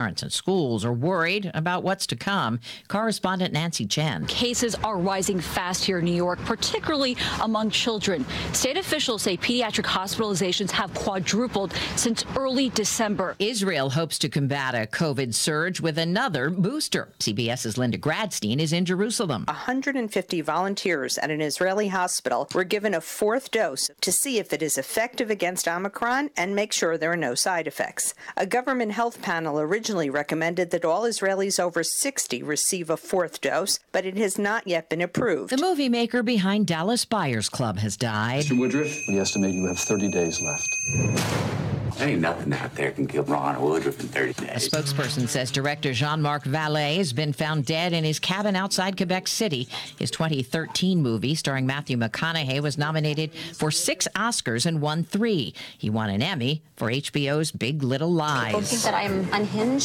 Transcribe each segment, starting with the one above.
Parents and schools are worried about what's to come. Correspondent Nancy Chen. Cases are rising fast here in New York, particularly among children. State officials say pediatric hospitalizations have quadrupled since early December. Israel hopes to combat a COVID surge with another booster. CBS's Linda Gradstein is in Jerusalem. 150 volunteers at an Israeli hospital were given a fourth dose to see if it is effective against Omicron and make sure there are no side effects. A government health panel originally originally recommended that all Israelis over 60 receive a fourth dose, but it has not yet been approved. The movie maker behind Dallas Buyers Club has died. Mr. Woodruff, we estimate you have 30 days left. There ain't nothing out there can kill Ron Woodruff in 30 days. A spokesperson says director Jean-Marc Vallée has been found dead in his cabin outside Quebec City. His 2013 movie starring Matthew McConaughey was nominated for six Oscars and won three. He won an Emmy for HBO's Big Little Lies. People think that I'm unhinged.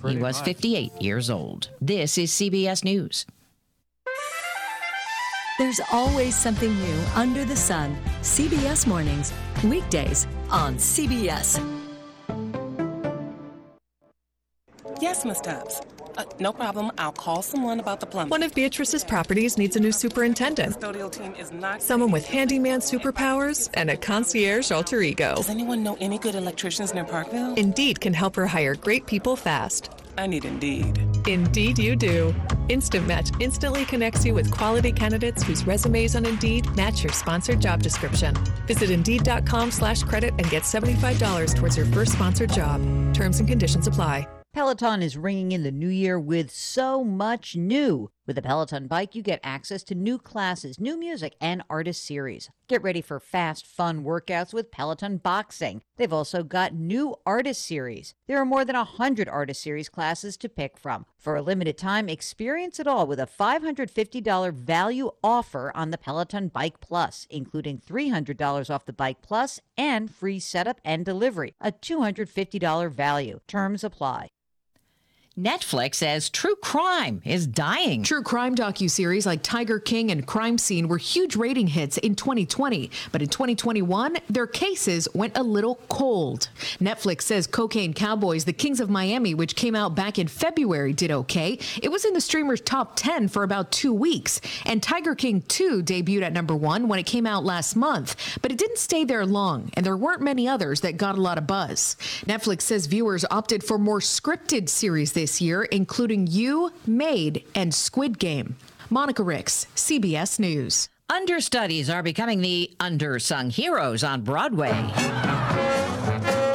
Pretty he was 58 years old. This is CBS News. There's always something new under the sun. CBS Mornings, weekdays on CBS. Yes, Miss Tubbs. Uh, no problem. I'll call someone about the plumbing. One of Beatrice's properties needs a new superintendent. Custodial team is not Someone with handyman superpowers and a concierge alter ego. Does anyone know any good electricians near Parkville? Indeed can help her hire great people fast. I need Indeed. Indeed, you do. Instant Match instantly connects you with quality candidates whose resumes on Indeed match your sponsored job description. Visit Indeed.com/credit and get seventy-five dollars towards your first sponsored job. Terms and conditions apply. Peloton is ringing in the new year with so much new. With a Peloton bike, you get access to new classes, new music, and artist series. Get ready for fast, fun workouts with Peloton Boxing. They've also got new artist series. There are more than 100 artist series classes to pick from. For a limited time, experience it all with a $550 value offer on the Peloton Bike Plus, including $300 off the Bike Plus and free setup and delivery. A $250 value. Terms apply. Netflix says true crime is dying. True crime docu-series like Tiger King and Crime Scene were huge rating hits in 2020, but in 2021, their cases went a little cold. Netflix says Cocaine Cowboys, The Kings of Miami, which came out back in February, did okay. It was in the streamer's top 10 for about 2 weeks, and Tiger King 2 debuted at number 1 when it came out last month, but it didn't stay there long, and there weren't many others that got a lot of buzz. Netflix says viewers opted for more scripted series this this year, including You, Maid, and Squid Game. Monica Ricks, CBS News. Understudies are becoming the undersung heroes on Broadway.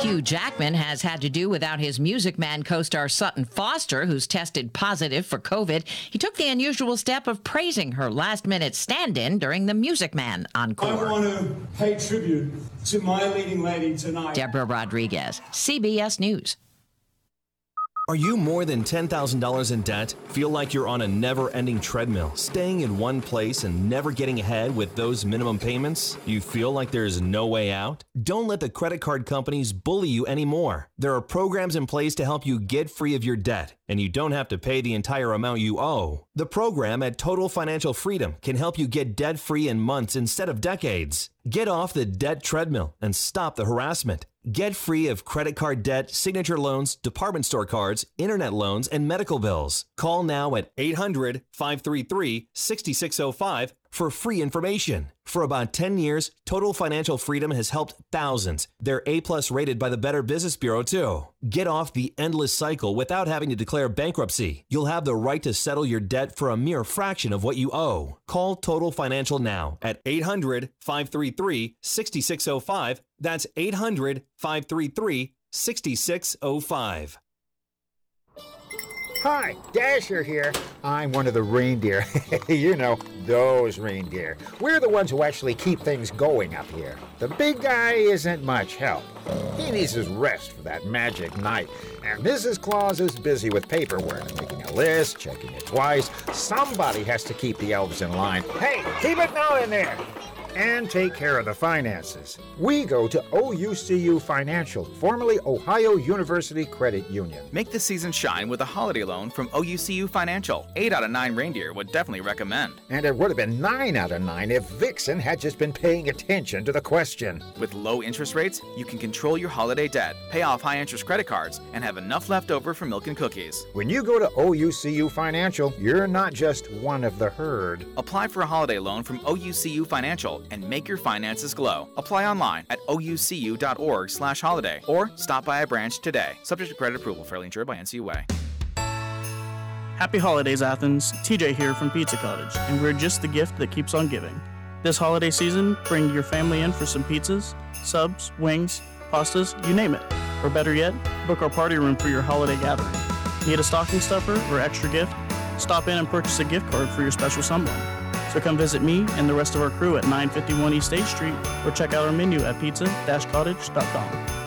Hugh Jackman has had to do without his Music Man co star Sutton Foster, who's tested positive for COVID. He took the unusual step of praising her last minute stand in during the Music Man encore. I want to pay tribute to my leading lady tonight. Deborah Rodriguez, CBS News. Are you more than $10,000 in debt? Feel like you're on a never ending treadmill, staying in one place and never getting ahead with those minimum payments? You feel like there's no way out? Don't let the credit card companies bully you anymore. There are programs in place to help you get free of your debt, and you don't have to pay the entire amount you owe. The program at Total Financial Freedom can help you get debt free in months instead of decades. Get off the debt treadmill and stop the harassment. Get free of credit card debt, signature loans, department store cards, internet loans, and medical bills. Call now at 800 533 6605 for free information. For about 10 years, Total Financial Freedom has helped thousands. They're A plus rated by the Better Business Bureau too. Get off the endless cycle without having to declare bankruptcy. You'll have the right to settle your debt for a mere fraction of what you owe. Call Total Financial now at 800 533 6605. That's 800 533 6605. Hi, Dasher here. I'm one of the reindeer. you know, those reindeer. We're the ones who actually keep things going up here. The big guy isn't much help. He needs his rest for that magic night. And Mrs. Claus is busy with paperwork, making a list, checking it twice. Somebody has to keep the elves in line. Hey, keep it going there! And take care of the finances. We go to OUCU Financial, formerly Ohio University Credit Union. Make the season shine with a holiday loan from OUCU Financial. 8 out of 9 reindeer would definitely recommend. And it would have been 9 out of 9 if Vixen had just been paying attention to the question. With low interest rates, you can control your holiday debt, pay off high interest credit cards, and have enough left over for milk and cookies. When you go to OUCU Financial, you're not just one of the herd. Apply for a holiday loan from OUCU Financial and make your finances glow. Apply online at oucu.org slash holiday or stop by a branch today. Subject to credit approval, fairly insured by NCUA. Happy holidays, Athens. TJ here from Pizza Cottage, and we're just the gift that keeps on giving. This holiday season, bring your family in for some pizzas, subs, wings, pastas, you name it. Or better yet, book our party room for your holiday gathering. Need a stocking stuffer or extra gift? Stop in and purchase a gift card for your special someone. So come visit me and the rest of our crew at 951 East State Street or check out our menu at pizza-cottage.com.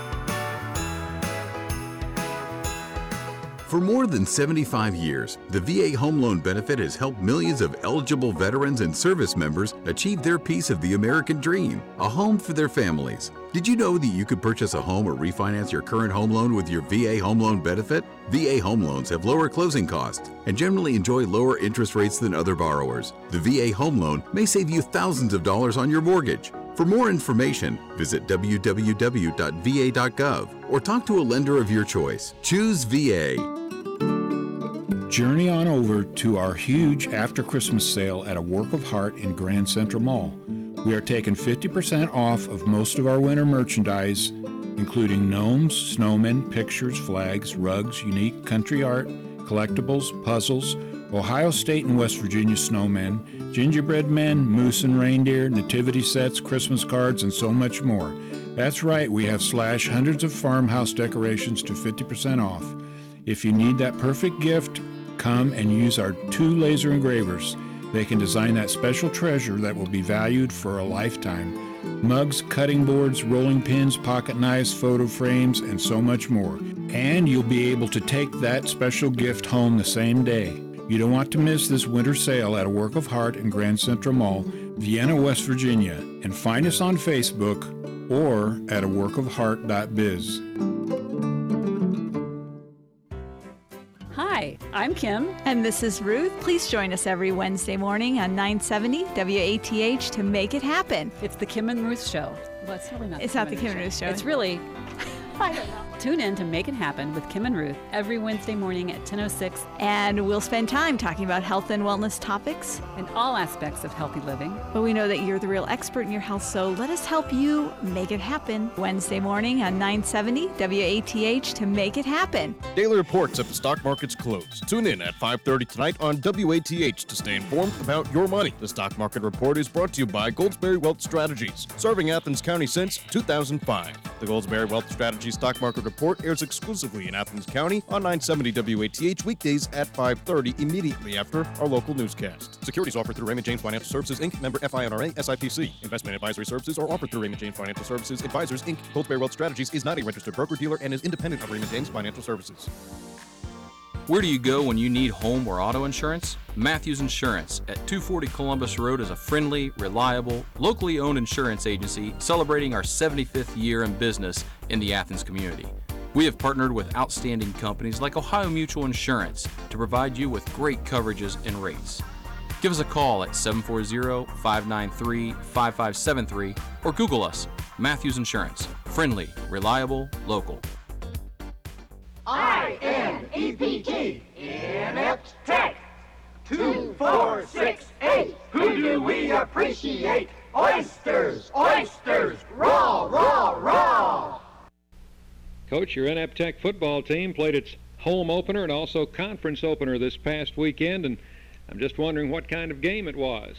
For more than 75 years, the VA Home Loan Benefit has helped millions of eligible veterans and service members achieve their piece of the American dream a home for their families. Did you know that you could purchase a home or refinance your current home loan with your VA Home Loan Benefit? VA home loans have lower closing costs and generally enjoy lower interest rates than other borrowers. The VA Home Loan may save you thousands of dollars on your mortgage. For more information, visit www.va.gov or talk to a lender of your choice. Choose VA. Journey on over to our huge after Christmas sale at a Work of Heart in Grand Central Mall. We are taking 50% off of most of our winter merchandise, including gnomes, snowmen, pictures, flags, rugs, unique country art, collectibles, puzzles, Ohio State and West Virginia snowmen, gingerbread men, moose and reindeer, nativity sets, Christmas cards, and so much more. That's right, we have slashed hundreds of farmhouse decorations to 50% off. If you need that perfect gift, come and use our two laser engravers. They can design that special treasure that will be valued for a lifetime. Mugs, cutting boards, rolling pins, pocket knives, photo frames, and so much more. And you'll be able to take that special gift home the same day. You don't want to miss this winter sale at a Work of Heart in Grand Central Mall, Vienna, West Virginia, and find us on Facebook or at a Hi, I'm Kim. And this is Ruth. Please join us every Wednesday morning on 970 WATH to make it happen. It's the Kim and Ruth Show. Well, it's really not. It's not the Kim and Ruth Show. It's really. I don't know. Tune in to Make It Happen with Kim and Ruth every Wednesday morning at 10.06. And we'll spend time talking about health and wellness topics. And all aspects of healthy living. But we know that you're the real expert in your health, so let us help you make it happen. Wednesday morning on 970 WATH to make it happen. Daily reports at the stock market's close. Tune in at 5.30 tonight on WATH to stay informed about your money. The stock market report is brought to you by Goldsberry Wealth Strategies, serving Athens County since 2005. The Goldsberry Wealth Strategies stock market report airs exclusively in Athens County on 970 WATH weekdays at 5:30 immediately after our local newscast. Securities offered through Raymond James Financial Services Inc., member FINRA, SIPC. Investment advisory services are offered through Raymond James Financial Services Advisors Inc. Goldsberry Wealth Strategies is not a registered broker dealer and is independent of Raymond James Financial Services. Where do you go when you need home or auto insurance? Matthews Insurance at 240 Columbus Road is a friendly, reliable, locally owned insurance agency celebrating our 75th year in business in the Athens community. We have partnered with outstanding companies like Ohio Mutual Insurance to provide you with great coverages and rates. Give us a call at 740 593 5573 or Google us Matthews Insurance. Friendly, reliable, local. I-N-E-P-T, Inept Tech. Two, four, six, eight. Who do we appreciate? Oysters, oysters, raw, raw, raw. Coach, your Inept Tech football team played its home opener and also conference opener this past weekend, and I'm just wondering what kind of game it was.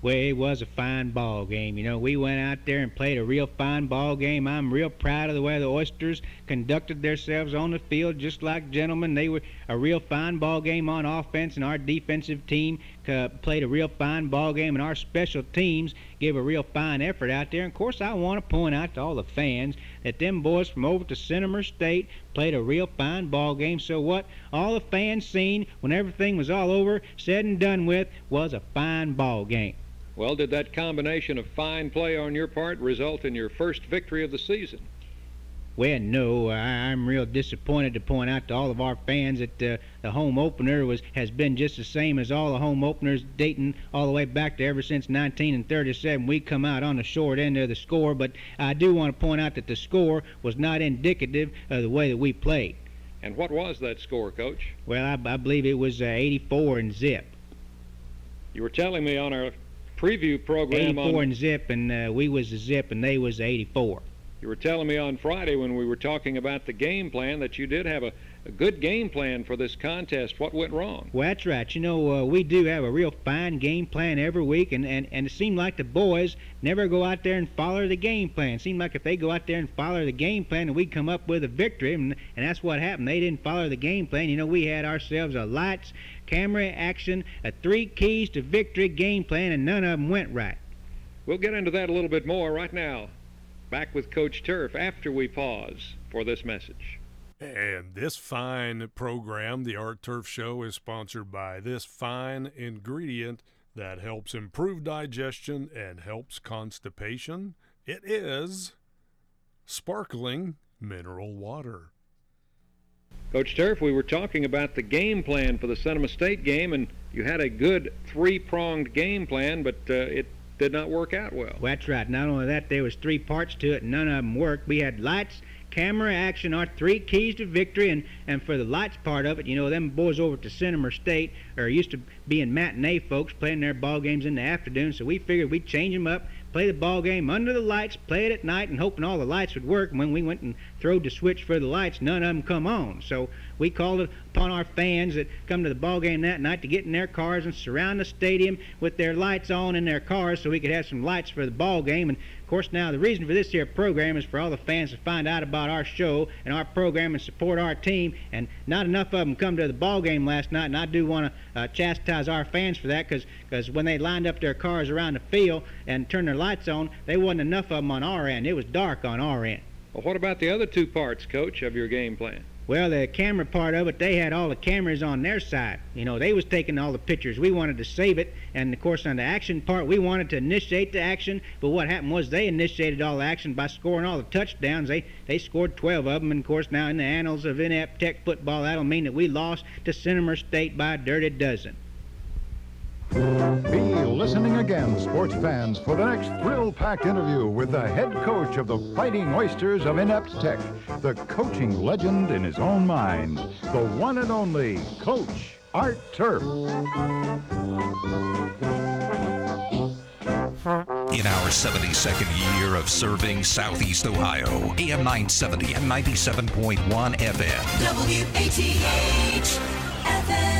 Well, it was a fine ball game. You know, we went out there and played a real fine ball game. I'm real proud of the way the Oysters conducted themselves on the field, just like gentlemen. They were a real fine ball game on offense, and our defensive team uh, played a real fine ball game, and our special teams gave a real fine effort out there. And of course, I want to point out to all the fans that them boys from over to Cinema State played a real fine ball game. So what all the fans seen when everything was all over, said and done with, was a fine ball game. Well, did that combination of fine play on your part result in your first victory of the season? Well, no, I, I'm real disappointed to point out to all of our fans that uh, the home opener was has been just the same as all the home openers dating all the way back to ever since 1937. We come out on the short end of the score, but I do want to point out that the score was not indicative of the way that we played. And what was that score, Coach? Well, I, I believe it was uh, 84 and zip. You were telling me on our preview program 84 on and zip, and uh, we was the zip, and they was the 84. You were telling me on Friday when we were talking about the game plan that you did have a, a good game plan for this contest. What went wrong? Well, that's right. You know, uh, we do have a real fine game plan every week, and, and, and it seemed like the boys never go out there and follow the game plan. It seemed like if they go out there and follow the game plan, and we'd come up with a victory, and, and that's what happened. They didn't follow the game plan. You know, we had ourselves a lights, camera, action, a three keys to victory game plan, and none of them went right. We'll get into that a little bit more right now. Back with Coach Turf after we pause for this message. And this fine program, the Art Turf Show, is sponsored by this fine ingredient that helps improve digestion and helps constipation. It is sparkling mineral water. Coach Turf, we were talking about the game plan for the Cinema State game, and you had a good three-pronged game plan, but uh, it did not work out well. That's right. Not only that, there was three parts to it, and none of them worked. We had lights, camera, action, our three keys to victory, and, and for the lights part of it, you know, them boys over at the Cinema State are used to being matinee folks playing their ball games in the afternoon, so we figured we'd change them up, play the ball game under the lights, play it at night, and hoping all the lights would work. And when we went and throwed the switch for the lights, none of them come on. So we called upon our fans that come to the ball game that night to get in their cars and surround the stadium with their lights on in their cars so we could have some lights for the ball game. And of course, now the reason for this here program is for all the fans to find out about our show and our program and support our team. And not enough of them come to the ball game last night, and I do want to uh, chastise our fans for that because when they lined up their cars around the field and turned their lights on, there wasn't enough of them on our end. It was dark on our end. Well, what about the other two parts, Coach, of your game plan? Well, the camera part of it, they had all the cameras on their side. You know, they was taking all the pictures. We wanted to save it, and of course, on the action part, we wanted to initiate the action. But what happened was they initiated all the action by scoring all the touchdowns. They they scored 12 of them, and of course, now in the annals of inept tech football, that'll mean that we lost to Cinema State by a dirty dozen. Be listening again, sports fans, for the next thrill packed interview with the head coach of the Fighting Oysters of Inept Tech, the coaching legend in his own mind, the one and only Coach Art Turf. In our 72nd year of serving Southeast Ohio, AM 970 and 97.1 FM. WATH FM.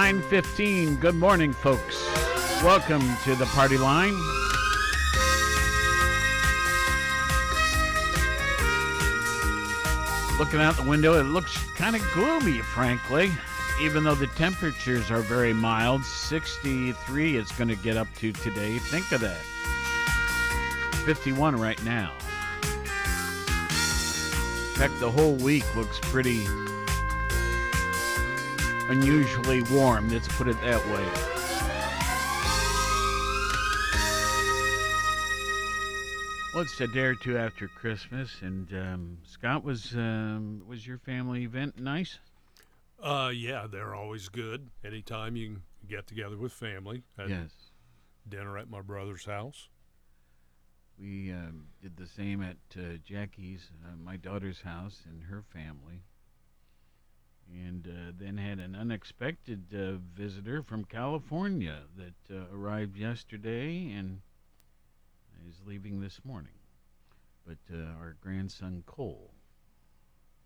9:15. Good morning, folks. Welcome to the party line. Looking out the window, it looks kind of gloomy, frankly. Even though the temperatures are very mild, 63 it's going to get up to today. Think of that. 51 right now. In fact, the whole week looks pretty unusually warm. Let's put it that way. Well, it's a day or two after Christmas, and um, Scott was um, was your family event nice? Uh, yeah, they're always good. Anytime you can get together with family. Had Yes. Dinner at my brother's house. We um, did the same at uh, Jackie's, uh, my daughter's house, and her family. And uh, then had an unexpected uh, visitor from California that uh, arrived yesterday and is leaving this morning. But uh, our grandson Cole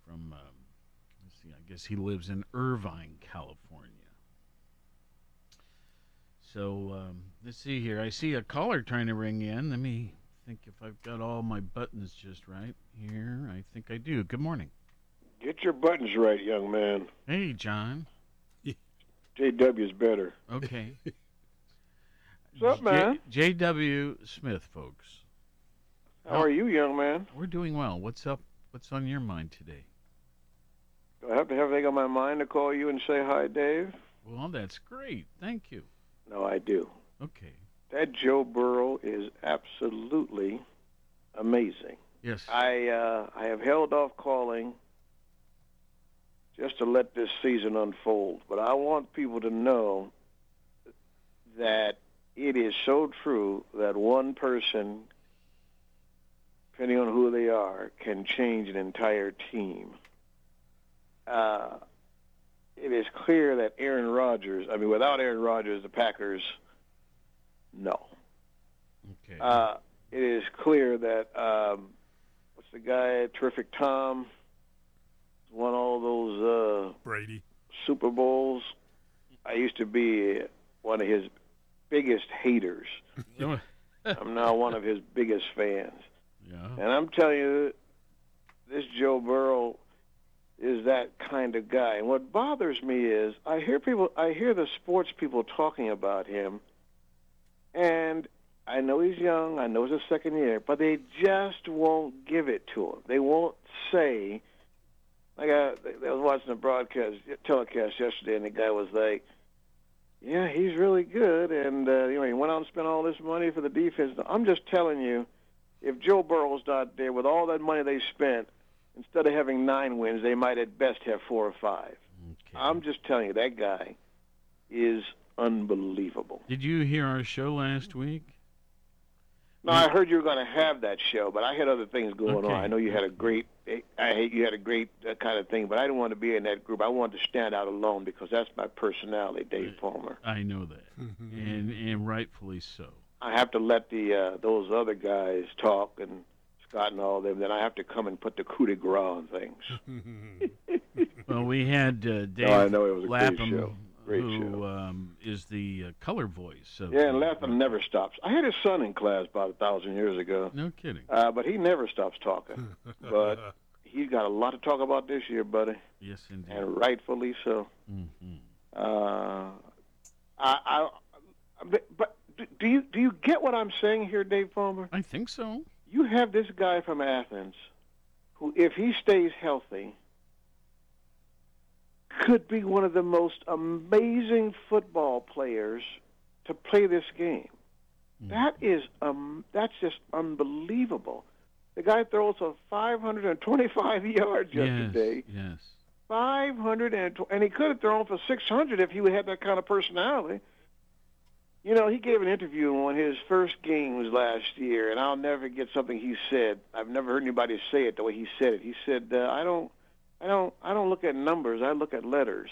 from, um, let's see, I guess he lives in Irvine, California. So um, let's see here. I see a caller trying to ring in. Let me think if I've got all my buttons just right here. I think I do. Good morning. Get your buttons right, young man. Hey, John. JW's better. Okay. What's up, man? J- J.W. Smith, folks. How are you, young man? We're doing well. What's up? What's on your mind today? Do I have to have anything on my mind to call you and say hi, Dave? Well, that's great. Thank you. No, I do. Okay. That Joe Burrow is absolutely amazing. Yes. I uh, I have held off calling just to let this season unfold, but I want people to know that it is so true that one person, depending on who they are, can change an entire team. Uh, it is clear that Aaron Rodgers, I mean, without Aaron Rodgers, the Packers, no. Okay. Uh, it is clear that um, what's the guy, Terrific Tom, won all those uh, Brady Super Bowls. I used to be one of his biggest haters. I'm now one of his biggest fans. Yeah. And I'm telling you, this Joe Burrow is that kind of guy. And what bothers me is I hear people, I hear the sports people talking about him, and I know he's young, I know it's his second year, but they just won't give it to him. They won't say. Like I, I was watching a broadcast telecast yesterday, and the guy was like, "Yeah, he's really good," and uh, you know he went out and spent all this money for the defense. I'm just telling you, if Joe Burrow's not there with all that money they spent, instead of having nine wins, they might at best have four or five. I'm just telling you, that guy is unbelievable. Did you hear our show last week? No, I heard you were going to have that show, but I had other things going Okay. on. I know you had a great, I hate you had a great uh, kind of thing, but I didn't want to be in that group. I wanted to stand out alone because that's my personality, Dave Palmer. I know that, and and rightfully so. I have to let the uh, those other guys talk and Scott and all of them. Then I have to come and put the coup de grace on things. Well, we had uh, Dave I know it was a great Lapham, show. Great who um, is the uh, color voice of Yeah, and Lapham never stops. I had his son in class about a thousand years ago. No kidding. Uh, but he never stops talking. but he's got a lot to talk about this year, buddy, Yes, indeed. and rightfully so. Mhm. Uh, I, I, but, do you do you get what I'm saying here, Dave Palmer? I think so. You have this guy from Athens, who, if he stays healthy, could be one of the most amazing football players to play this game. That is um, that's just unbelievable. The guy throws for 525 yards yesterday. Yes. Yes. 500 and, and he could have thrown for 600 if he had that kind of personality. You know, he gave an interview in one of his first games last year, and I'll never get something he said. I've never heard anybody say it the way he said it. He said, uh, "I don't, I don't, I don't look at numbers. I look at letters."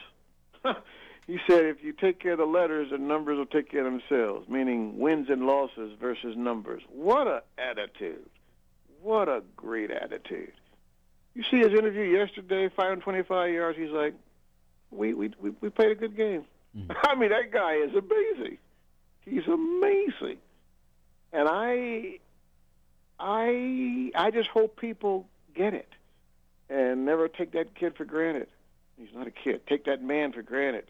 he said, "If you take care of the letters, the numbers will take care of themselves." Meaning wins and losses versus numbers. What a attitude! What a great attitude! You see his interview yesterday, 525 yards. He's like, "We we we, we played a good game." Mm. I mean, that guy is amazing. He's amazing, and I, I, I just hope people get it and never take that kid for granted. He's not a kid. Take that man for granted.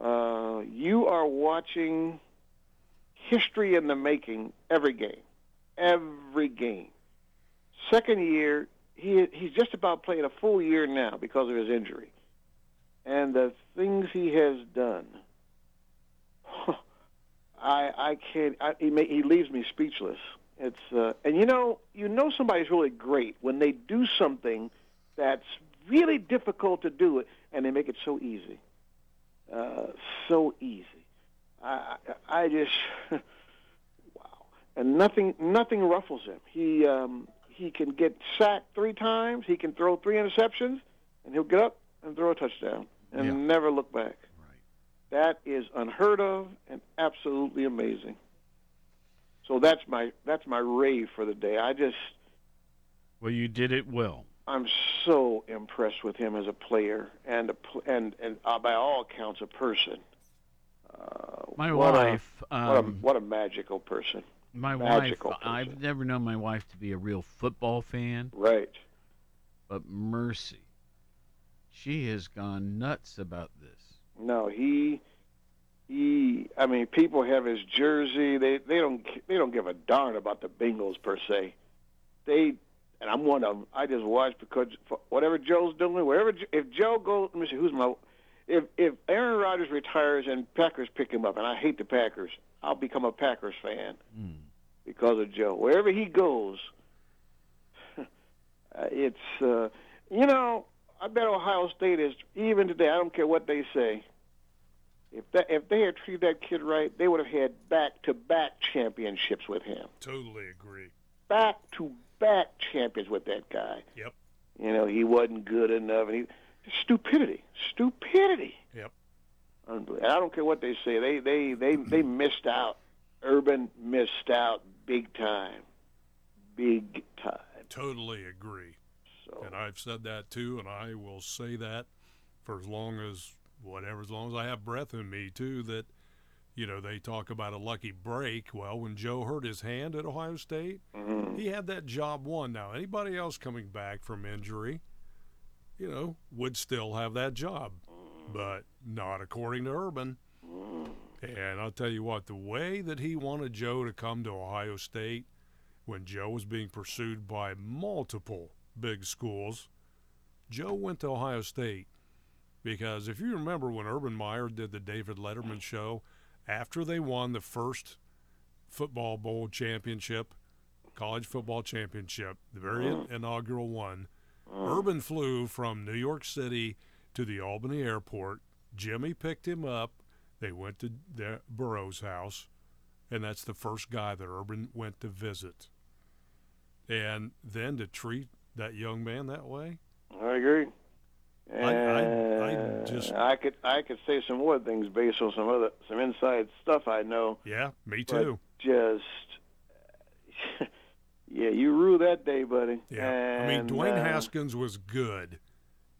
Uh, you are watching history in the making every game, every game. Second year, he he's just about playing a full year now because of his injury, and the things he has done. I I can't. I, he may, he leaves me speechless. It's uh, and you know you know somebody's really great when they do something that's really difficult to do it and they make it so easy, uh, so easy. I I, I just wow, and nothing nothing ruffles him. He um, he can get sacked three times. He can throw three interceptions, and he'll get up and throw a touchdown and Yeah. never look back. Right. That is unheard of and absolutely amazing. So that's my that's my rave for the day. I just Well, you did it well. I'm so impressed with him as a player and a pl- and and uh, by all accounts a person. Uh, My what a- wife, what a um, what a magical person. My Magical wife, I've never known my wife to be a real football fan. Right. But mercy. She has gone nuts about this. No, he he. I mean, people have his jersey. They they don't they don't give a darn about the Bengals per se. They and I'm one of them. I just watch because for whatever Joe's doing, wherever if Joe goes, let me see who's my. If if Aaron Rodgers retires and Packers pick him up, and I hate the Packers, I'll become a Packers fan because of Joe. Wherever he goes, uh, it's uh, you know I bet Ohio State is even today. I don't care what they say. If that if they had treated that kid right, they would have had back to back championships with him. Totally agree. Back to back champions with that guy. Yep. You know he wasn't good enough, and he stupidity, stupidity. Yep. Unbelievable. I don't care what they say. They they they they missed out. Urban missed out big time, big time. Totally agree. So. And I've said that too, and I will say that for as long as whatever, as long as I have breath in me too. That you know they talk about a lucky break. Well, when Joe hurt his hand at Ohio State, Mm-hmm. he had that job won. Now anybody else coming back from injury, you know, would still have that job, mm-hmm. but not according to Urban. Mm-hmm. And I'll tell you what, the way that he wanted Joe to come to Ohio State when Joe was being pursued by multiple big schools, Joe went to Ohio State because if you remember when Urban Meyer did the David Letterman mm. show after they won the first football bowl championship, college football championship, the very mm-hmm. inaugural one, mm. Urban flew from New York City to the Albany airport. Jimmy picked him up. They went to their Burrows' house, and that's the first guy that Urban went to visit. And then to treat that young man that way, I agree. I- I- I And just- I could I could say some more things based on some other some inside stuff I know. yeah, me too. Just yeah, you rule that day, buddy. Yeah, I mean Dwayne uh, Haskins was good,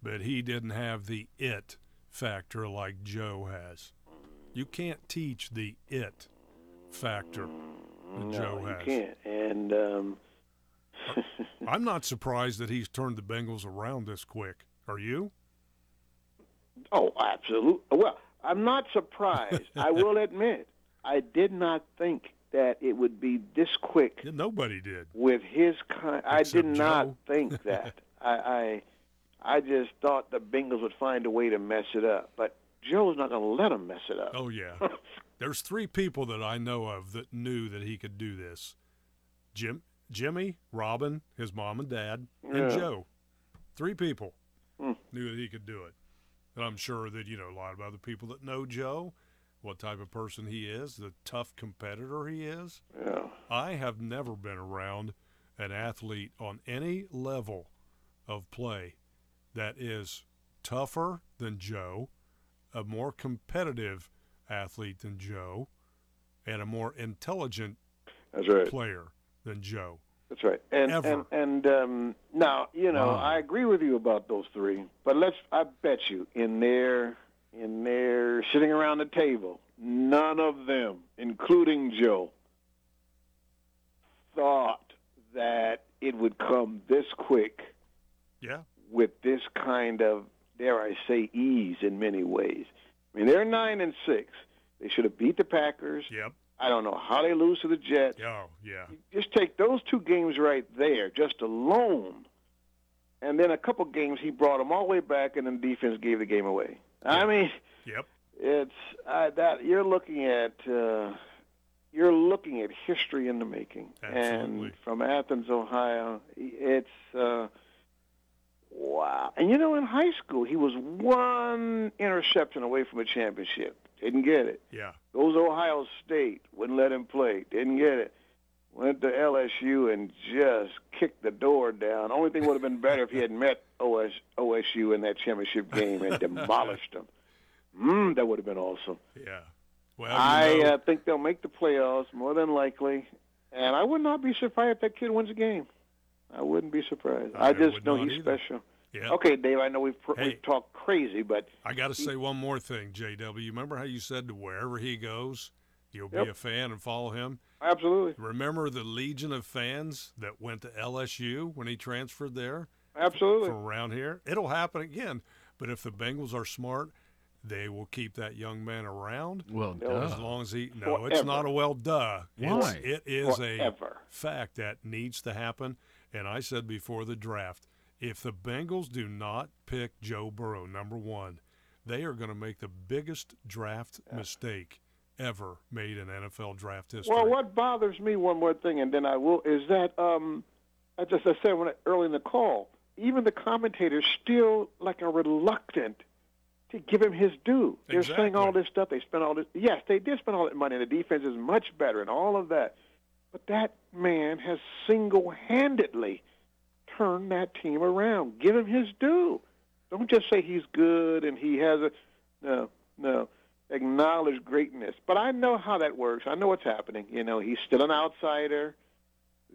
but he didn't have the it factor like Joe has. You can't teach the it factor that no, Joe you has. can't. And um, I'm not surprised that he's turned the Bengals around this quick. Are you? Oh, absolutely. Well, I'm not surprised. I will admit, I did not think that it would be this quick Nobody did. with his kind. I did not Joe. think that. I, I, I just thought the Bengals would find a way to mess it up, but Joe's not going to let them mess it up. Oh yeah. There's three people that I know of that knew that he could do this. Jim, Jimmy, Robin, his mom and dad, and Yeah. Joe. Three people Hmm. knew that he could do it. And I'm sure that you know a lot of other people that know Joe, what type of person he is, the tough competitor he is. Yeah. I have never been around an athlete on any level of play that is tougher than Joe, a more competitive athlete than Joe, and a more intelligent right. player than Joe. That's right. And Ever. and and um, now you know Wow. I agree with you about those three, but let's I bet you in their in their sitting around the table, none of them, including Joe, thought that it would come this quick Yeah. with this kind of dare I say ease in many ways. I mean they're nine and six. They should have beat the Packers. Yep. I don't know how they lose to the Jets Oh, yeah. just take those two games right there, just alone, and then a couple games he brought them all the way back, and then defense gave the game away. I mean, Yep. it's uh, that you're looking at uh, you're looking at history in the making, Absolutely. and from Athens, Ohio, it's uh, wow. And you know, in high school, he was one interception away from a championship. Didn't get it. Yeah. Goes Ohio State, wouldn't let him play. Didn't get it. Went to LSU and just kicked the door down. Only thing would have been better if he had met OS, OSU in that championship game and demolished them. Mm, that would have been awesome. Yeah. Well, you I know- uh, think they'll make the playoffs more than likely, and I would not be surprised if that kid wins a game. I wouldn't be surprised. I I, just know he's either. special. Yeah. Okay, Dave. I know we've pr- Hey. we've talked crazy, but I got to say one more thing, JW. Remember how you said to wherever he goes, you'll Yep. be a fan and follow him? absolutely, Remember the legion of fans that went to LSU when he transferred there absolutely. from around here? It'll happen again. But if the Bengals are smart, they will keep that young man around. Well, done. as long as he no, it's not a well duh. It's, Why? it is Forever. a fact that needs to happen. And I said before the draft, if the Bengals do not pick Joe Burrow number one, they are going to make the biggest draft mistake ever made in NFL draft history. Well, what bothers me, one more thing, and then I will, is that, um, as I said when I, early in the call, even the commentators still like are reluctant to give him his due. They're saying all this stuff. They spent all this. Yes, they did spend all that money. and The defense is much better and all of that. But that man has single-handedly turned that team around. Give him his due. Don't just say he's good and he has a no, no. Acknowledge greatness. But I know how that works. I know what's happening. You know, he's still an outsider.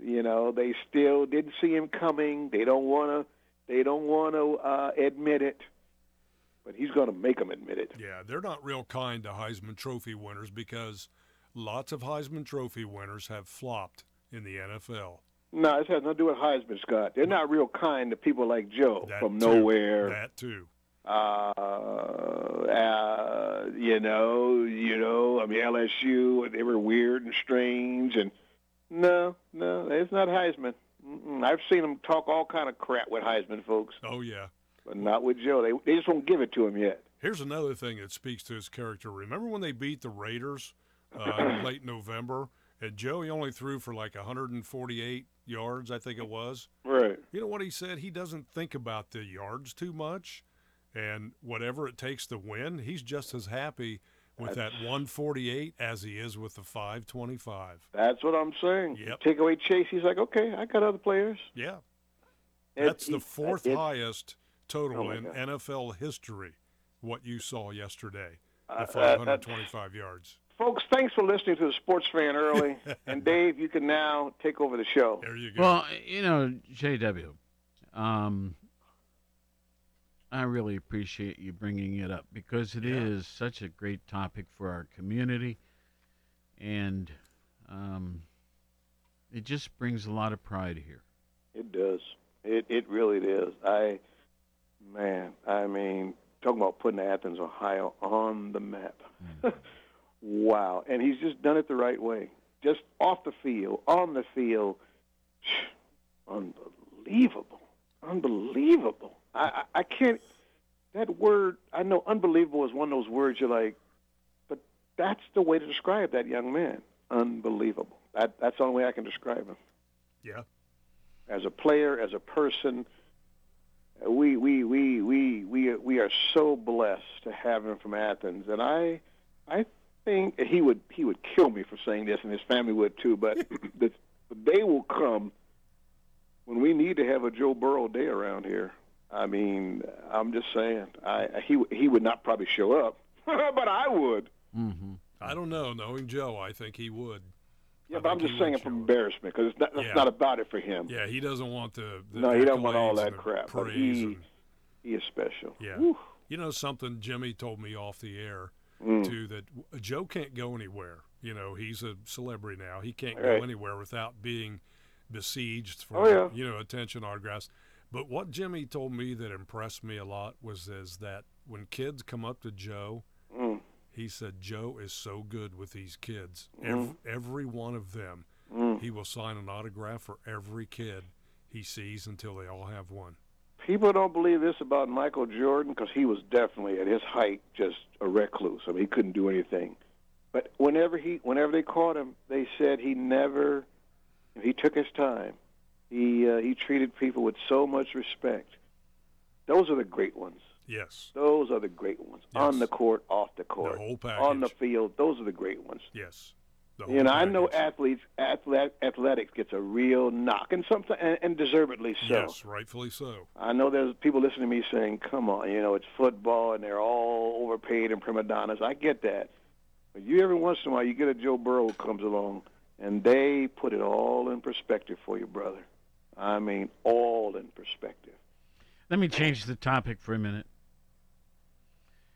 You know, they still didn't see him coming. They don't want to. They don't want to uh, admit it. But he's going to make them admit it. Yeah, they're not real kind to Heisman Trophy winners because lots of Heisman Trophy winners have flopped in the NFL. No, this has nothing to do with Heisman, Scott. They're not real kind to people like Joe That from too. nowhere. That too. uh, uh, you know, you know, I mean LSU, they were weird and strange, and no, no, it's not Heisman. Mm-mm. I've seen them talk all kind of crap with Heisman folks, Oh yeah. but not with Joe. They they just won't give it to him yet. Here's another thing that speaks to his character. Remember when they beat the Raiders uh, in late November, and Joey only threw for like 148 yards, I think it was. Right. You know what he said? He doesn't think about the yards too much, and whatever it takes to win, he's just as happy with that 148 as he is with the 525. That's what I'm saying. Yep. Take away Chase, he's like, okay, I got other players. Yeah. It- That's the fourth it- highest total Oh, in God. NFL history. What you saw yesterday, Uh, the uh, 525 yards. Folks, thanks for listening to the Sports Fan early, and Dave, you can now take over the show. There you go. Well, you know, JW, um, I really appreciate you bringing it up because it is such a great topic for our community, and um, it just brings a lot of pride here. It does. It it really does. I man, I mean, talking about putting Athens, Ohio on the map. wow. And he's just done it the right way. Just off the field, on the field. Unbelievable. Unbelievable. I, I I can't that word I know unbelievable is one of those words you're like but that's the way to describe that young man. Unbelievable. That that's the only way I can describe him Yeah. as a player, as a person. uh, We we we we we we are so blessed to have him from Athens, and I I think he would he would kill me for saying this, and his family would too. But the, the day will come when we need to have a Joe Burrow day around here. I mean, I'm just saying, I he he would not probably show up, but I would. Mm-hmm. I don't know. Knowing Joe, I think he would. Yeah, but I'm just saying it from embarrassment because that's Yeah. not about it for him. Yeah, he doesn't want the, the no, he doesn't want all that crap. But praise he and- he is special. Yeah. Whew. You know something Jimmy told me off the air Mm. too that Joe can't go anywhere. You know, he's a celebrity now. He can't Right. go anywhere without being besieged for Oh, yeah. you know attention autographs. But what Jimmy told me that impressed me a lot was is that when kids come up to Joe, Mm. he said Joe is so good with these kids. Mm. Every, every one of them, Mm. he will sign an autograph for every kid he sees until they all have one. People don't believe this about Michael Jordan because he was definitely at his height just a recluse. I mean, he couldn't do anything. But whenever he, whenever they caught him, they said he never, he took his time. He uh, he treated people with so much respect. Those are the great ones. Yes. Those are the great ones. On the court, off the court, whole on the field. Those are the great ones. Yes. The You know, I know athletes, athlete, athletics gets a real knock, and sometimes, and, and deservedly so. Yes, rightfully so. I know there's people listening to me saying, "Come on, you know, it's football and they're all overpaid and prima donnas." I get that, but you every once in a while you get a Joe Burrow who comes along, and they put it all in perspective for you, brother. I mean, all in perspective. Let me change the topic for a minute.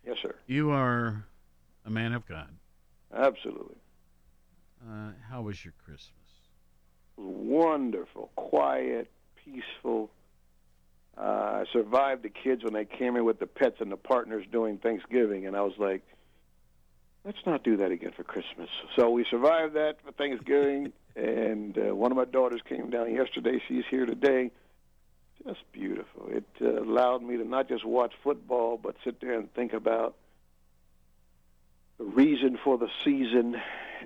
Yes, sir. You are a man of God. Absolutely. Uh, how was your Christmas? Wonderful, quiet, peaceful. Uh, I survived the kids when they came in with the pets and the partners doing Thanksgiving, and I was like, let's not do that again for Christmas. So we survived that for Thanksgiving, and uh, one of my daughters came down yesterday. She's here today. Just beautiful. It uh, allowed me to not just watch football, but sit there and think about the reason for the season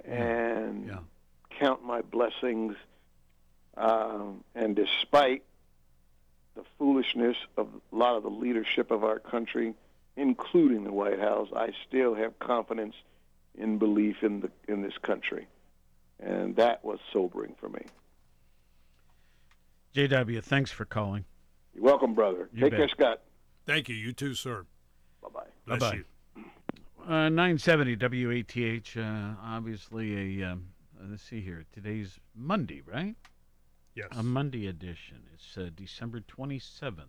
and count my blessings. Um, and despite the foolishness of a lot of the leadership of our country, including the White House, I still have confidence in belief in the in this country, and that was sobering for me. JW, thanks for calling. You're welcome, brother. You Take bet. care, Scott. Thank you. You too, sir. Bye bye. Bless Bye-bye. Uh, 970 WATH, uh, obviously a, um, uh, let's see here, today's Monday, right? Yes. A Monday edition. It's uh, December 27th,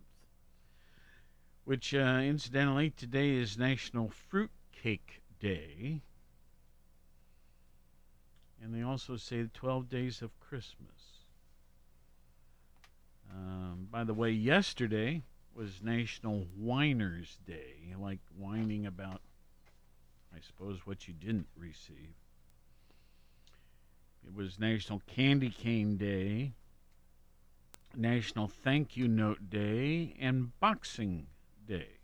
which uh, incidentally today is National Fruit Cake Day. And they also say 12 days of Christmas. Um, by the way, yesterday was National Whiners Day, like whining about, I suppose, what you didn't receive. It was National Candy Cane Day, National Thank You Note Day, and Boxing Day.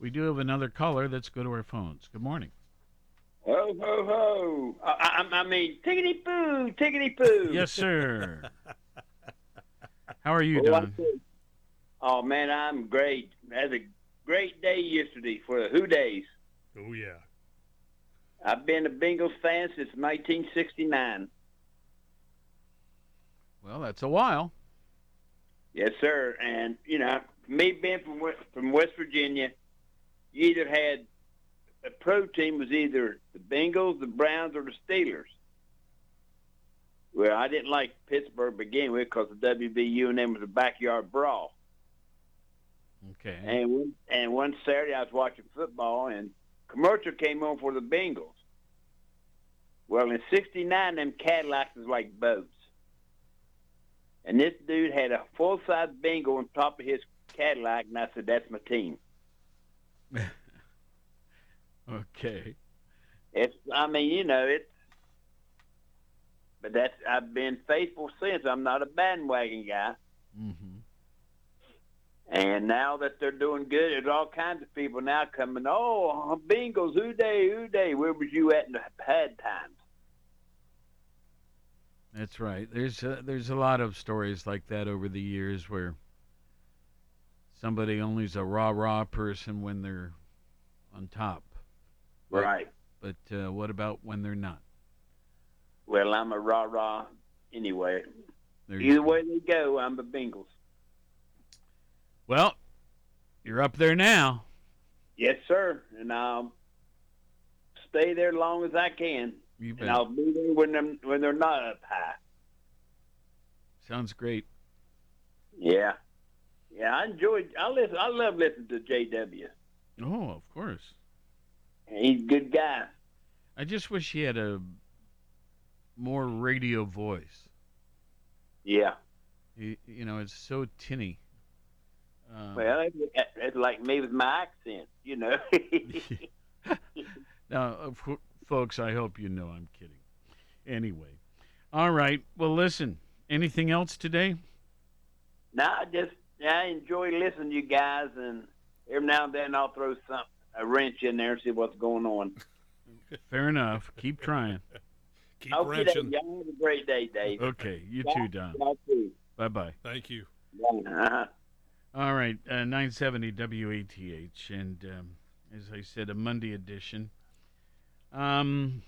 We do have another caller. Let's go to our phones. Good morning. Ho ho ho! I, I, I mean, tickety poo, tickety poo. Yes, sir. How are you Well, I doing? Oh man, I'm great. Had a great day yesterday for the Who Days. Oh yeah. I've been a Bengals fan since 1969. Well, that's a while. Yes, sir. And you know, me being from West, from West Virginia, you either had a pro team was either the Bengals, the Browns, or the Steelers. Well, I didn't like Pittsburgh to begin with because the WVU and them was a backyard brawl. Okay. And one, and one Saturday I was watching football and commercial came on for the Bengals. Well, in '69, them Cadillacs was like boats, and this dude had a full size Bengal on top of his Cadillac, and I said, "That's my team." Okay. It's, I mean, you know, it's, but that's I've been faithful since. I'm not a bandwagon guy. Mm-hmm. And now that they're doing good, there's all kinds of people now coming. Oh, Bengals, who dey, who dey? Where was you at in the bad times? That's right. There's a, there's a lot of stories like that over the years where somebody only's a rah rah person when they're on top. Right. But uh, what about when they're not? Well, I'm a rah rah anyway. There you Either way they go, I'm a Bengals. Well, you're up there now. Yes, sir. And I'll stay there as long as I can. You bet. and I'll be there when them when they're not up high. Sounds great. Yeah. Yeah, I enjoyed. I listen. I love listening to JW. Oh, of course. He's a good guy. I just wish he had a more radio voice. Yeah. He, you know, it's so tinny. Uh, Well, it's, it's like me with my accent, you know. Now, uh, f- folks, I hope you know I'm kidding. Anyway, all right. Well, listen. Anything else today? no, I just I enjoy listening to you guys, and every now and then I'll throw some a wrench in there and see what's going on. Fair enough. Keep trying. Keep okay, Dave, y'all have a great day, Dave. Okay, you Y'all- too, Don. Bye bye. Thank you. Uh-huh. All right, uh, 970 WATH, and um, as I said, a Monday edition. Um,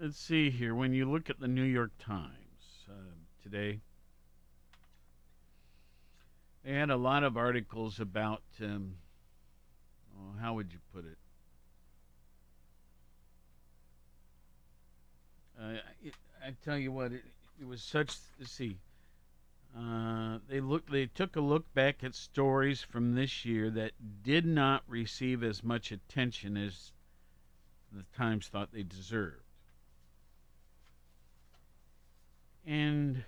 let's see here. When you look at the New York Times uh, today, they had a lot of articles about, um, oh, how would you put it? Uh, I tell you what, it, it was such. Let's see. Uh, they look. They took a look back at stories from this year that did not receive as much attention as the Times thought they deserved. And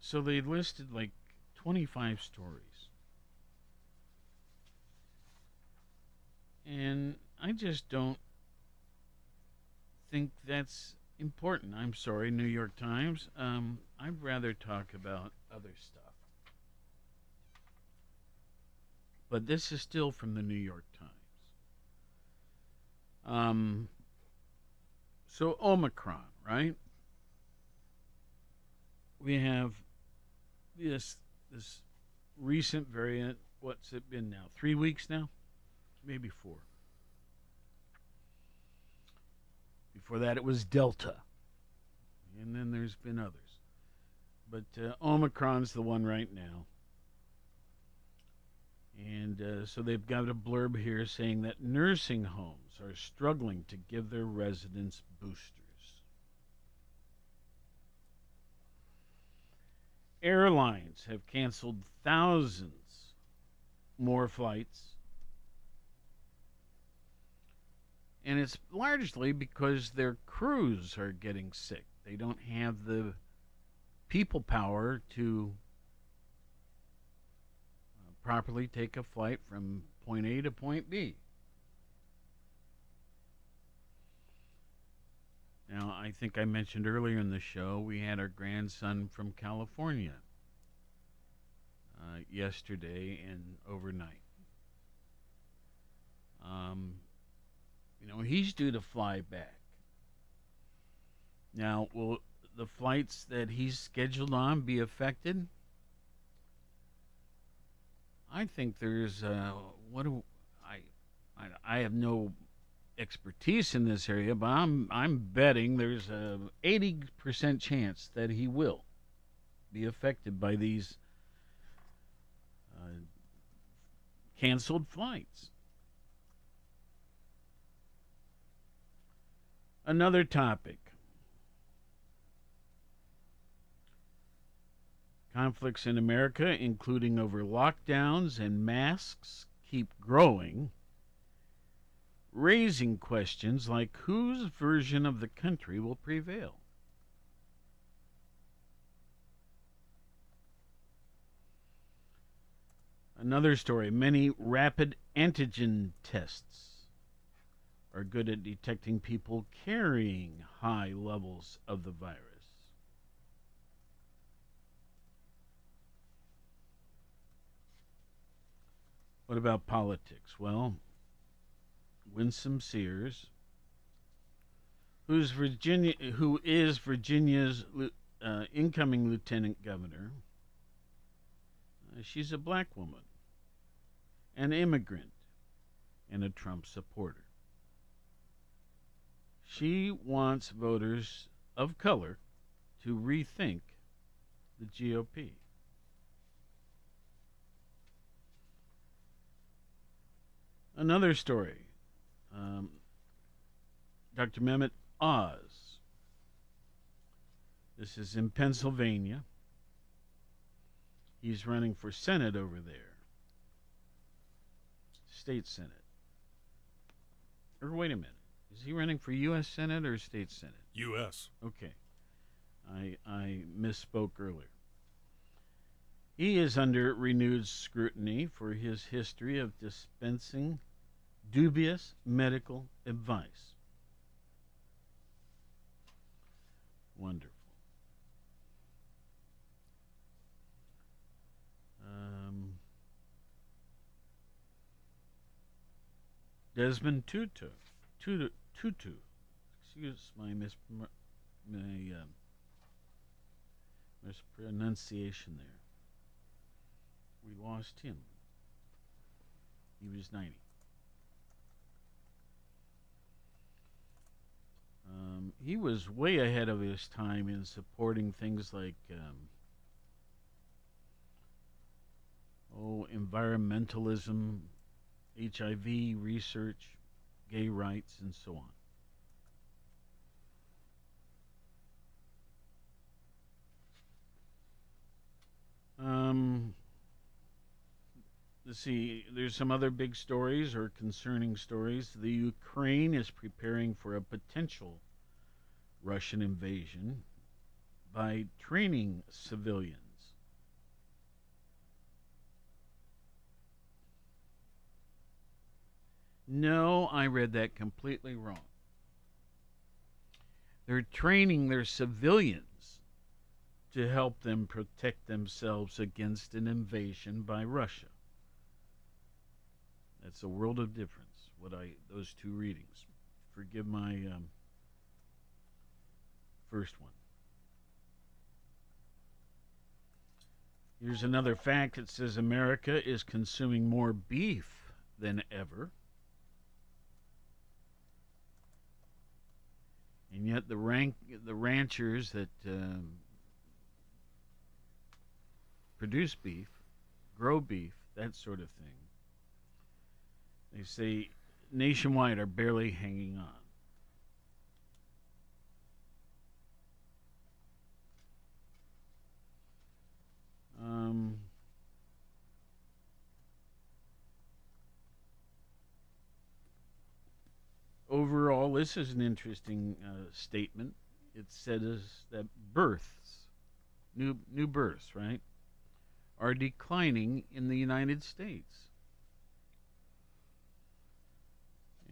so they listed like 25 stories. And I just don't think that's important. I'm sorry, New York Times. Um, I'd rather talk about other stuff. But this is still from the New York Times. Um, so Omicron, right? We have this this recent variant. What's it been now? Three weeks now, maybe four. Before that, it was Delta, and then there's been others. But uh, Omicron's the one right now. And uh, so they've got a blurb here saying that nursing homes are struggling to give their residents boosters. Airlines have canceled thousands more flights. And it's largely because their crews are getting sick. They don't have the people power to uh, properly take a flight from point A to point B. Now, I think I mentioned earlier in the show we had our grandson from California uh, yesterday and overnight. Um, you know, he's due to fly back. Now, will the flights that he's scheduled on be affected? I think there's uh, what do I, I I have no expertise in this area, but I'm I'm betting there's a 80% chance that he will be affected by these uh, canceled flights. Another topic. Conflicts in America, including over lockdowns and masks, keep growing, raising questions like whose version of the country will prevail. Another story many rapid antigen tests are good at detecting people carrying high levels of the virus. What about politics? Well, Winsome Sears, who's Virginia, who is Virginia's uh, incoming lieutenant governor, uh, she's a black woman, an immigrant, and a Trump supporter. She wants voters of color to rethink the GOP. Another story. Um, Dr. Mehmet Oz. This is in Pennsylvania. He's running for Senate over there. State Senate. Or wait a minute. Is he running for U.S. Senate or State Senate? U.S. Okay. I, I misspoke earlier. He is under renewed scrutiny for his history of dispensing dubious medical advice. Wonderful. Um, Desmond Tutu, Tutu, Tutu, excuse my mis my um, mispronunciation there. We lost him. He was 90. Um, he was way ahead of his time in supporting things like um, oh environmentalism, HIV research, gay rights, and so on. Um, let's see, there's some other big stories or concerning stories. The Ukraine is preparing for a potential Russian invasion by training civilians No, I read that completely wrong. They're training their civilians to help them protect themselves against an invasion by Russia. That's a world of difference. What I those two readings. Forgive my um, first one. Here's another fact that says America is consuming more beef than ever. And yet the rank the ranchers that um, produce beef, grow beef, that sort of thing, they say nationwide are barely hanging on. Um, overall, this is an interesting uh, statement. It says that births, new new births, right, are declining in the United States.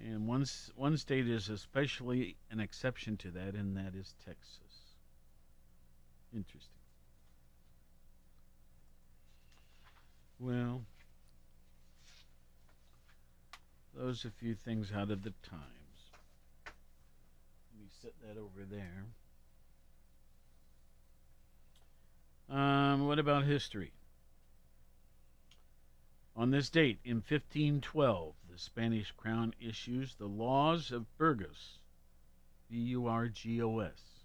And one, one state is especially an exception to that, and that is Texas. Interesting. Well, those are a few things out of the Times. Set that over there. Um, what about history? On this date, in 1512, the Spanish crown issues the laws of Burgos, B U R G O S,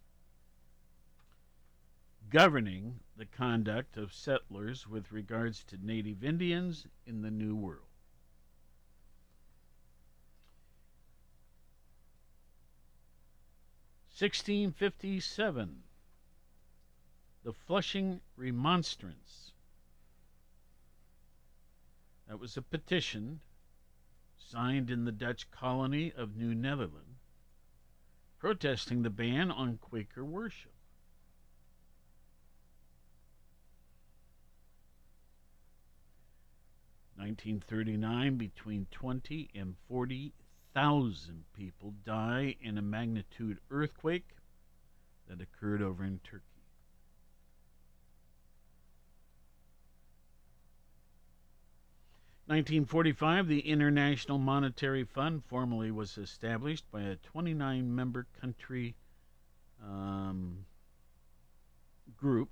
governing the conduct of settlers with regards to native Indians in the New World. Sixteen fifty seven. The Flushing Remonstrance. That was a petition signed in the Dutch colony of New Netherland protesting the ban on Quaker worship. Nineteen thirty nine between twenty and forty thousand people die in a magnitude earthquake that occurred over in Turkey. 1945, the International Monetary Fund formally was established by a 29 member country um, group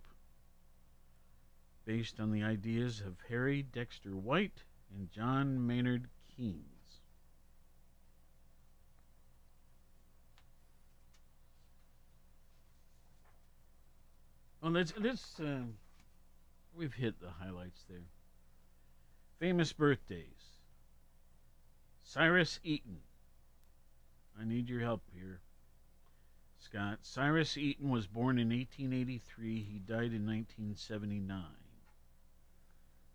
based on the ideas of Harry Dexter White and John Maynard Keynes. Well, let's, let's uh, we've hit the highlights there. Famous birthdays. Cyrus Eaton. I need your help here, Scott. Cyrus Eaton was born in 1883. He died in 1979.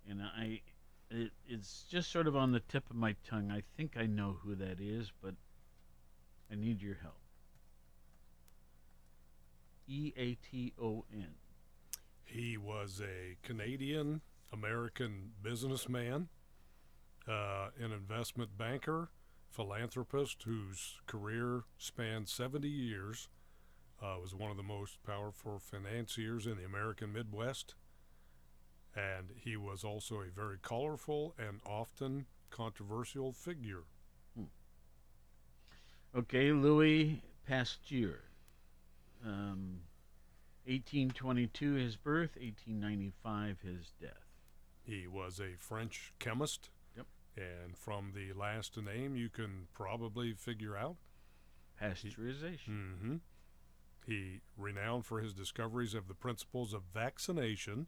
And I, it, it's just sort of on the tip of my tongue. I think I know who that is, but I need your help. E A T O N. He was a Canadian American businessman, uh, an investment banker, philanthropist whose career spanned 70 years, uh, was one of the most powerful financiers in the American Midwest, and he was also a very colorful and often controversial figure. Okay, Louis Pasteur. Um, 1822 his birth, 1895 his death. He was a French chemist. Yep. And from the last name, you can probably figure out pasteurization. Mm hmm He renowned for his discoveries of the principles of vaccination,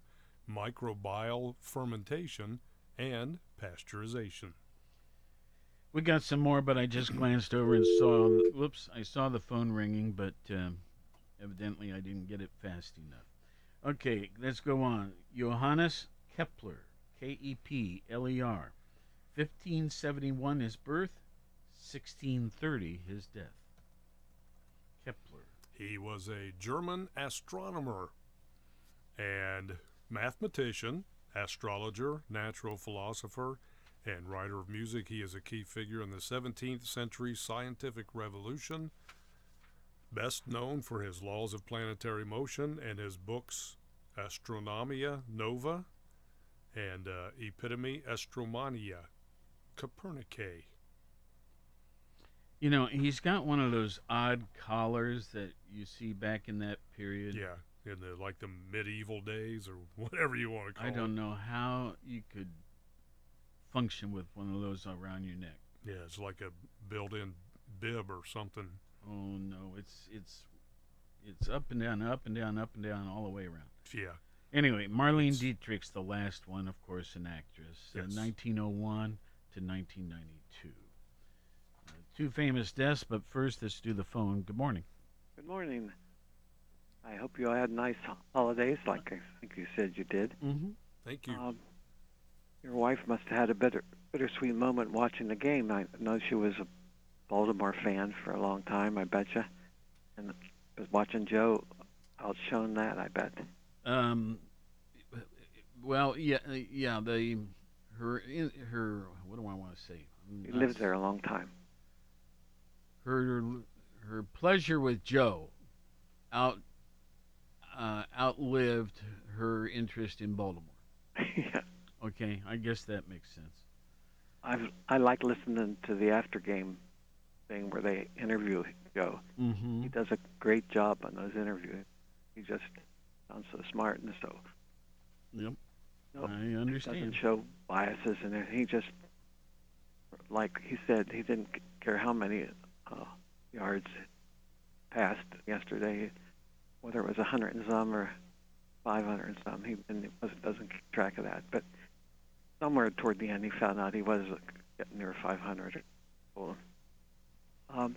microbial fermentation, and pasteurization. We got some more, but I just glanced over and saw. Whoops! I saw the phone ringing, but um, evidently I didn't get it fast enough. Okay, let's go on. Johannes Kepler, K E P L E R, 1571 his birth, 1630 his death. Kepler. He was a German astronomer and mathematician, astrologer, natural philosopher, and writer of music. He is a key figure in the 17th century scientific revolution, best known for his laws of planetary motion and his books Astronomia Nova and uh, Epitome Astronomiae Copernicae. You know, he's got one of those odd collars that you see back in that period. Yeah, in the like the medieval days or whatever you want to call it. I don't know how you could function with one of those around your neck. Yeah, it's like a built-in bib or something. Oh no, it's it's it's up and down, up and down, up and down, all the way around. Yeah. Anyway, Marlene Dietrich's the last one, of course, an actress. Uh, 1901 to 1992. Uh, two famous deaths, but first let's do the phone. Good morning. Good morning. I hope you all had nice holidays, like I think you said you did. Mm-hmm. Thank you. Um, your wife must have had a bitter, bittersweet moment watching the game. I know she was a Baltimore fan for a long time, I bet you. And was watching Joe outshone that, I bet. Um, well, yeah, uh, yeah. The her her what do I want to say? He lived there a long time. Her her pleasure with Joe out uh, outlived her interest in Baltimore. yeah. Okay, I guess that makes sense. I've I like listening to the after game thing where they interview Joe. Mm-hmm. He does a great job on those interviews. He just sounds so smart and so Yep. no, I understand. doesn't show biases and he just like he said he didn't care how many uh, yards passed yesterday, whether it was a hundred and some or five hundred and some. He and it wasn't, doesn't keep track of that, but somewhere toward the end he found out he was getting near 500. Well, Um,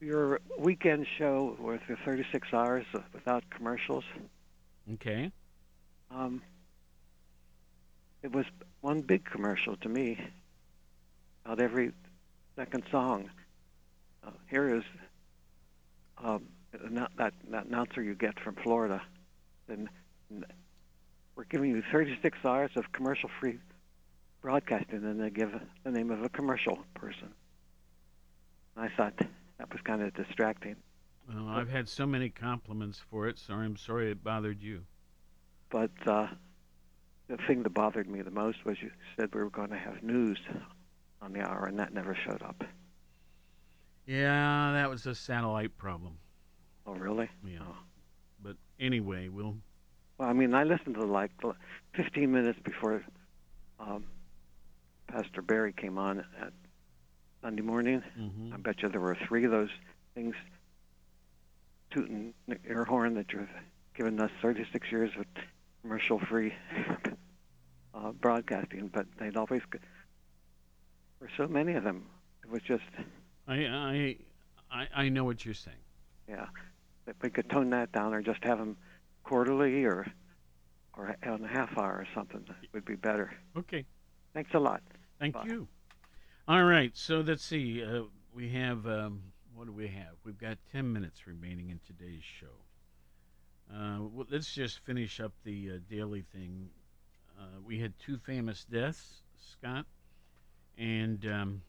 your weekend show with the 36 hours without commercials. Okay. Um, it was one big commercial to me. About every second song. Uh, here is um, that, that announcer you get from Florida. And, and we're giving you 36 hours of commercial-free broadcasting, and they give the name of a commercial person. I thought that was kind of distracting. Well, I've had so many compliments for it, so I'm sorry it bothered you. But uh, the thing that bothered me the most was you said we were going to have news on the hour, and that never showed up. Yeah, that was a satellite problem. Oh, really? Yeah. But anyway, we'll. Well, I mean, I listened to like 15 minutes before um, Pastor Barry came on at Sunday morning. Mhm. I bet you there were three of those things tooting air horn that you've given us 36 years of commercial-free uh, broadcasting, but they'd always. Were so many of them. It was just, I I I, know what you're saying. yeah. If we could tone that down, or just have them quarterly, or or on a half hour or something, would be better. Okay. Thanks a lot. Thank Bye. you. All right, so let's see. Uh, we have um, what do we have? We've got ten minutes remaining in today's show. Uh, well, let's just finish up the uh, daily thing. Uh, we had two famous deaths, Scott and um,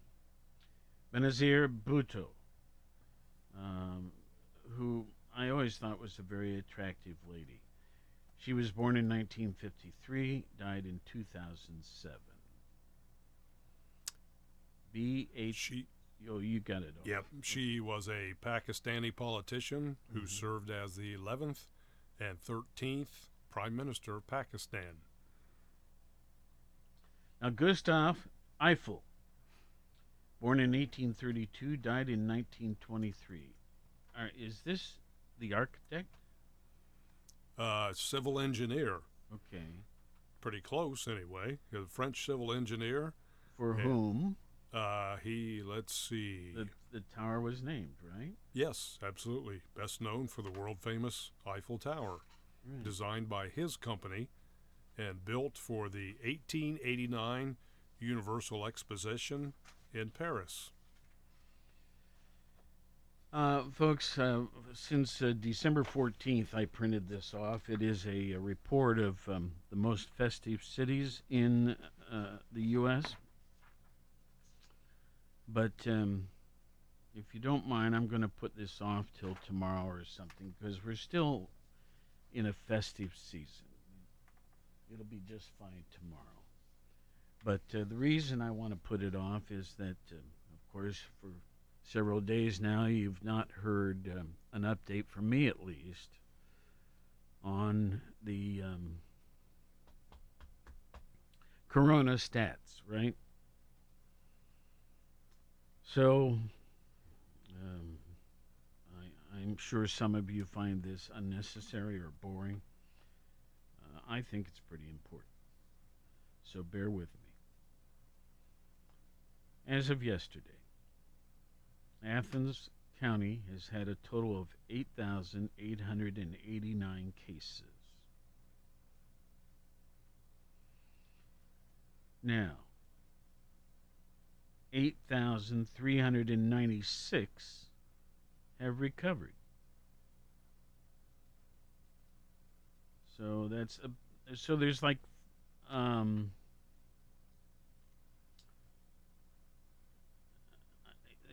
Benazir Bhutto, um, who I always thought was a very attractive lady. She was born in 1953, died in 2007. B H. Oh, you got it. all. Yep. She was a Pakistani politician who Mhm. served as the 11th and 13th Prime Minister of Pakistan. Now, Gustav Eiffel, born in 1832, died in 1923. Are, is this the architect? Uh, civil engineer. Okay. Pretty close, anyway. A French civil engineer. For whom Uh, he, let's see. the, the tower was named, right? Yes, absolutely. Best known for the world famous Eiffel Tower, Right. designed by his company and built for the 1889 Universal Exposition in Paris. Uh, folks, uh, since uh, December 14th, I printed this off. It is a, a report of um, the most festive cities in uh, the U.S. But um, if you don't mind, I'm going to put this off till tomorrow or something because we're still in a festive season. It'll be just fine tomorrow. But uh, the reason I want to put it off is that, uh, of course, for several days now, you've not heard um, an update from me at least on the um, corona stats, right? So, um, I, I'm sure some of you find this unnecessary or boring. Uh, I think it's pretty important. So bear with me. As of yesterday, Athens County has had a total of 8,889 cases. Now, 8,396 have recovered. So that's a, so there's like um,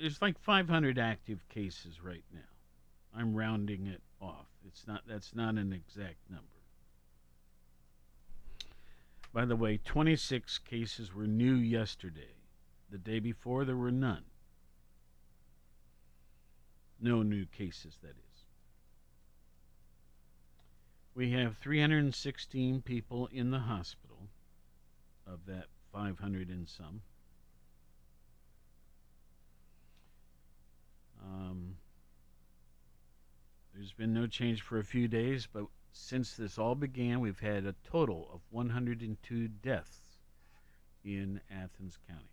there's like 500 active cases right now. I'm rounding it off. It's not that's not an exact number. By the way, 26 cases were new yesterday. The day before there were none. No new cases that is. We have 316 people in the hospital of that 500 and some. Um, there's been no change for a few days, but since this all began, we've had a total of 102 deaths in Athens County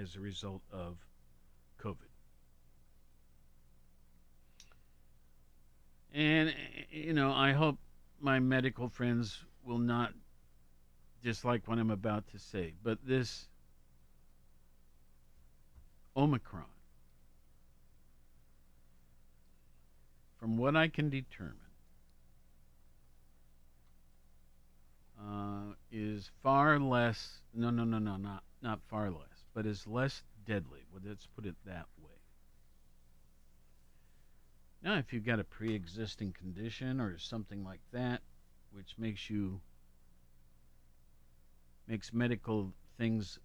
as a result of COVID. And, you know, I hope my medical friends will not dislike what I'm about to say, but this Omicron from what I can determine, uh, is far less. No, no, no, no, not not far less, but is less deadly. Well, let's put it that way. Now, if you've got a pre-existing condition or something like that, which makes you makes medical things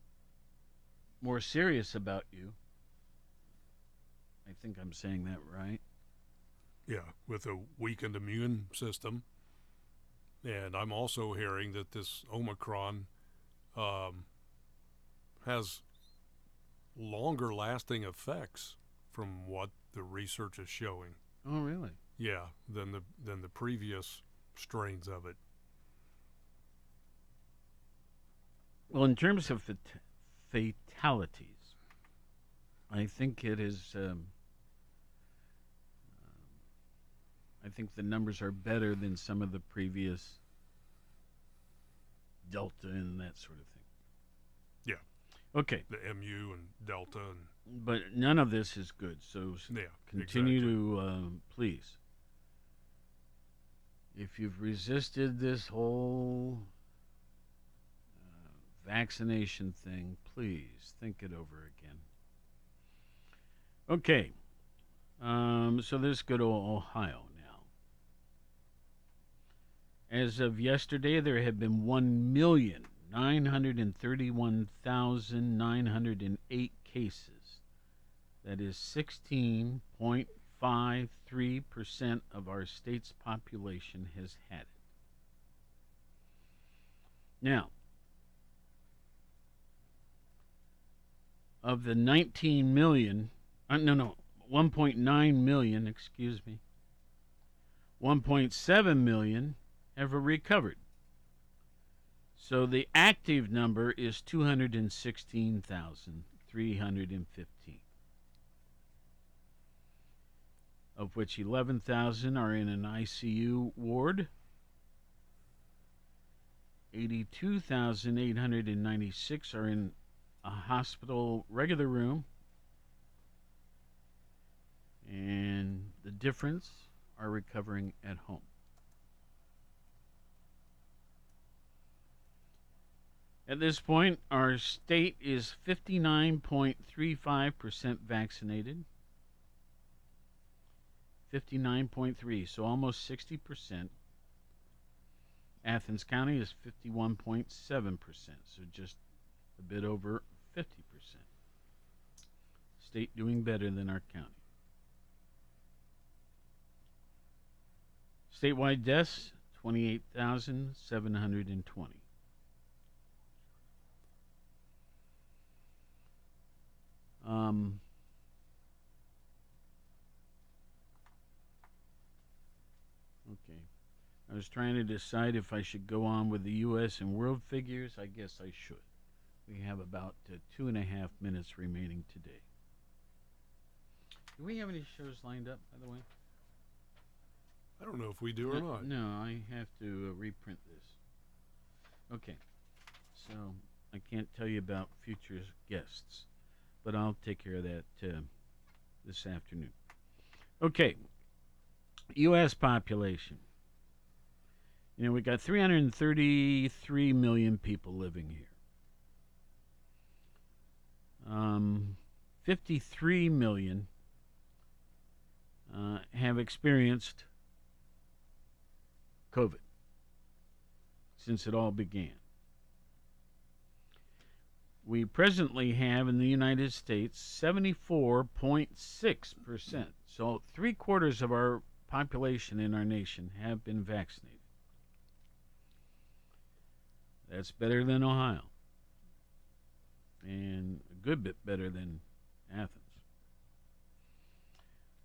more serious about you. I think I'm saying that right. Yeah, with a weakened immune system. And I'm also hearing that this Omicron um, has longer lasting effects from what the research is showing. Oh, really? Yeah, than the than the previous strains of it. Well, in terms of fat- fatalities, I think it is. Um, I think the numbers are better than some of the previous Delta and that sort of. Okay. The MU and Delta and But none of this is good. So Yeah, continue to, um, please. If you've resisted this whole uh, vaccination thing, please think it over again. Okay. Um, so let's go to Ohio now. As of yesterday, there have been 1,931,908 cases. That is 16.53% of our state's population has had it. Now, of the 19 million, uh, no, no, 1.9 million, excuse me, 1.7 million have recovered. So the active number is 216,315, of which 11,000 are in an ICU ward, 82,896 are in a hospital regular room, and the difference are recovering at home. At this point, our state is 59.35% vaccinated. 59.3, so almost 60%. Athens County is 51.7%, so just a bit over 50%. State doing better than our county. Statewide deaths 28,720. Um, okay. I was trying to decide if I should go on with the U.S. and world figures. I guess I should. We have about uh, two and a half minutes remaining today. Do we have any shows lined up, by the way? I don't know if we do or No- not. No, I have to uh, reprint this. Okay. So I can't tell you about future guests, but I'll take care of that uh, this afternoon. Okay. U.S. population. You know, we got 333 million people living here. Um, 53 million uh, have experienced COVID since it all began. We presently have in the United States 74.6%. So three quarters of our population in our nation have been vaccinated. That's better than Ohio. And a good bit better than Athens.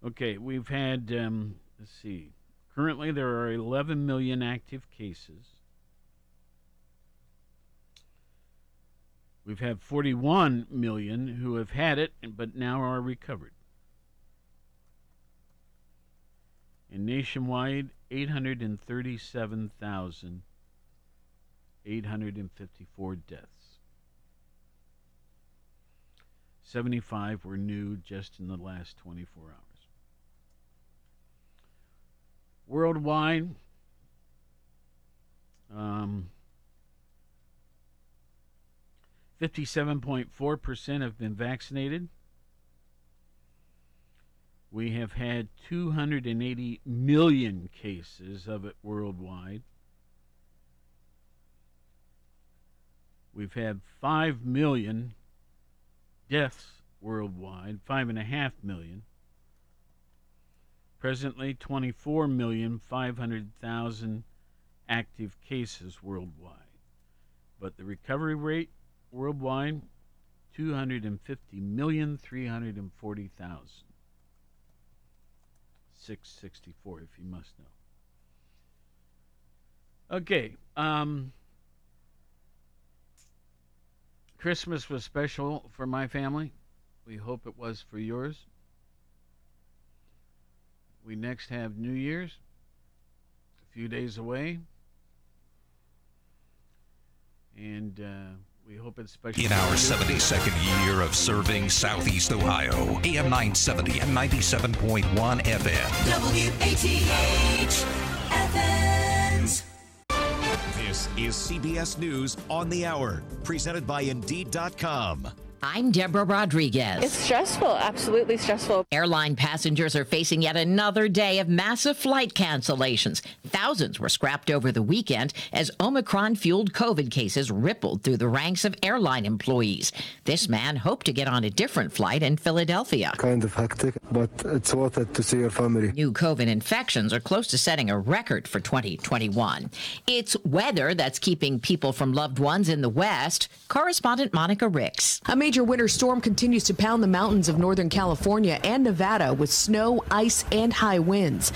Okay, we've had, um, let's see, currently there are 11 million active cases. We've had 41 million who have had it but now are recovered. And nationwide, 837,854 deaths. 75 were new just in the last 24 hours. Worldwide, um, 57.4% have been vaccinated. We have had 280 million cases of it worldwide. We've had 5 million deaths worldwide, 5.5 million. Presently, 24,500,000 active cases worldwide. But the recovery rate worldwide, 250,340,000. 664, if you must know. Okay. Um, Christmas was special for my family. We hope it was for yours. We next have New Year's, a few days away. And uh, we hope it's special. In our 72nd year of serving Southeast Ohio, AM 970 and 97.1 FM. WATH Athens. This is CBS News on the Hour, presented by Indeed.com. I'm Deborah Rodriguez. It's stressful, absolutely stressful. Airline passengers are facing yet another day of massive flight cancellations. Thousands were scrapped over the weekend as Omicron fueled COVID cases rippled through the ranks of airline employees. This man hoped to get on a different flight in Philadelphia. Kind of hectic, but it's worth it to see your family. New COVID infections are close to setting a record for 2021. It's weather that's keeping people from loved ones in the West. Correspondent Monica Ricks. A major winter storm continues to pound the mountains of Northern California and Nevada with snow, ice, and high winds.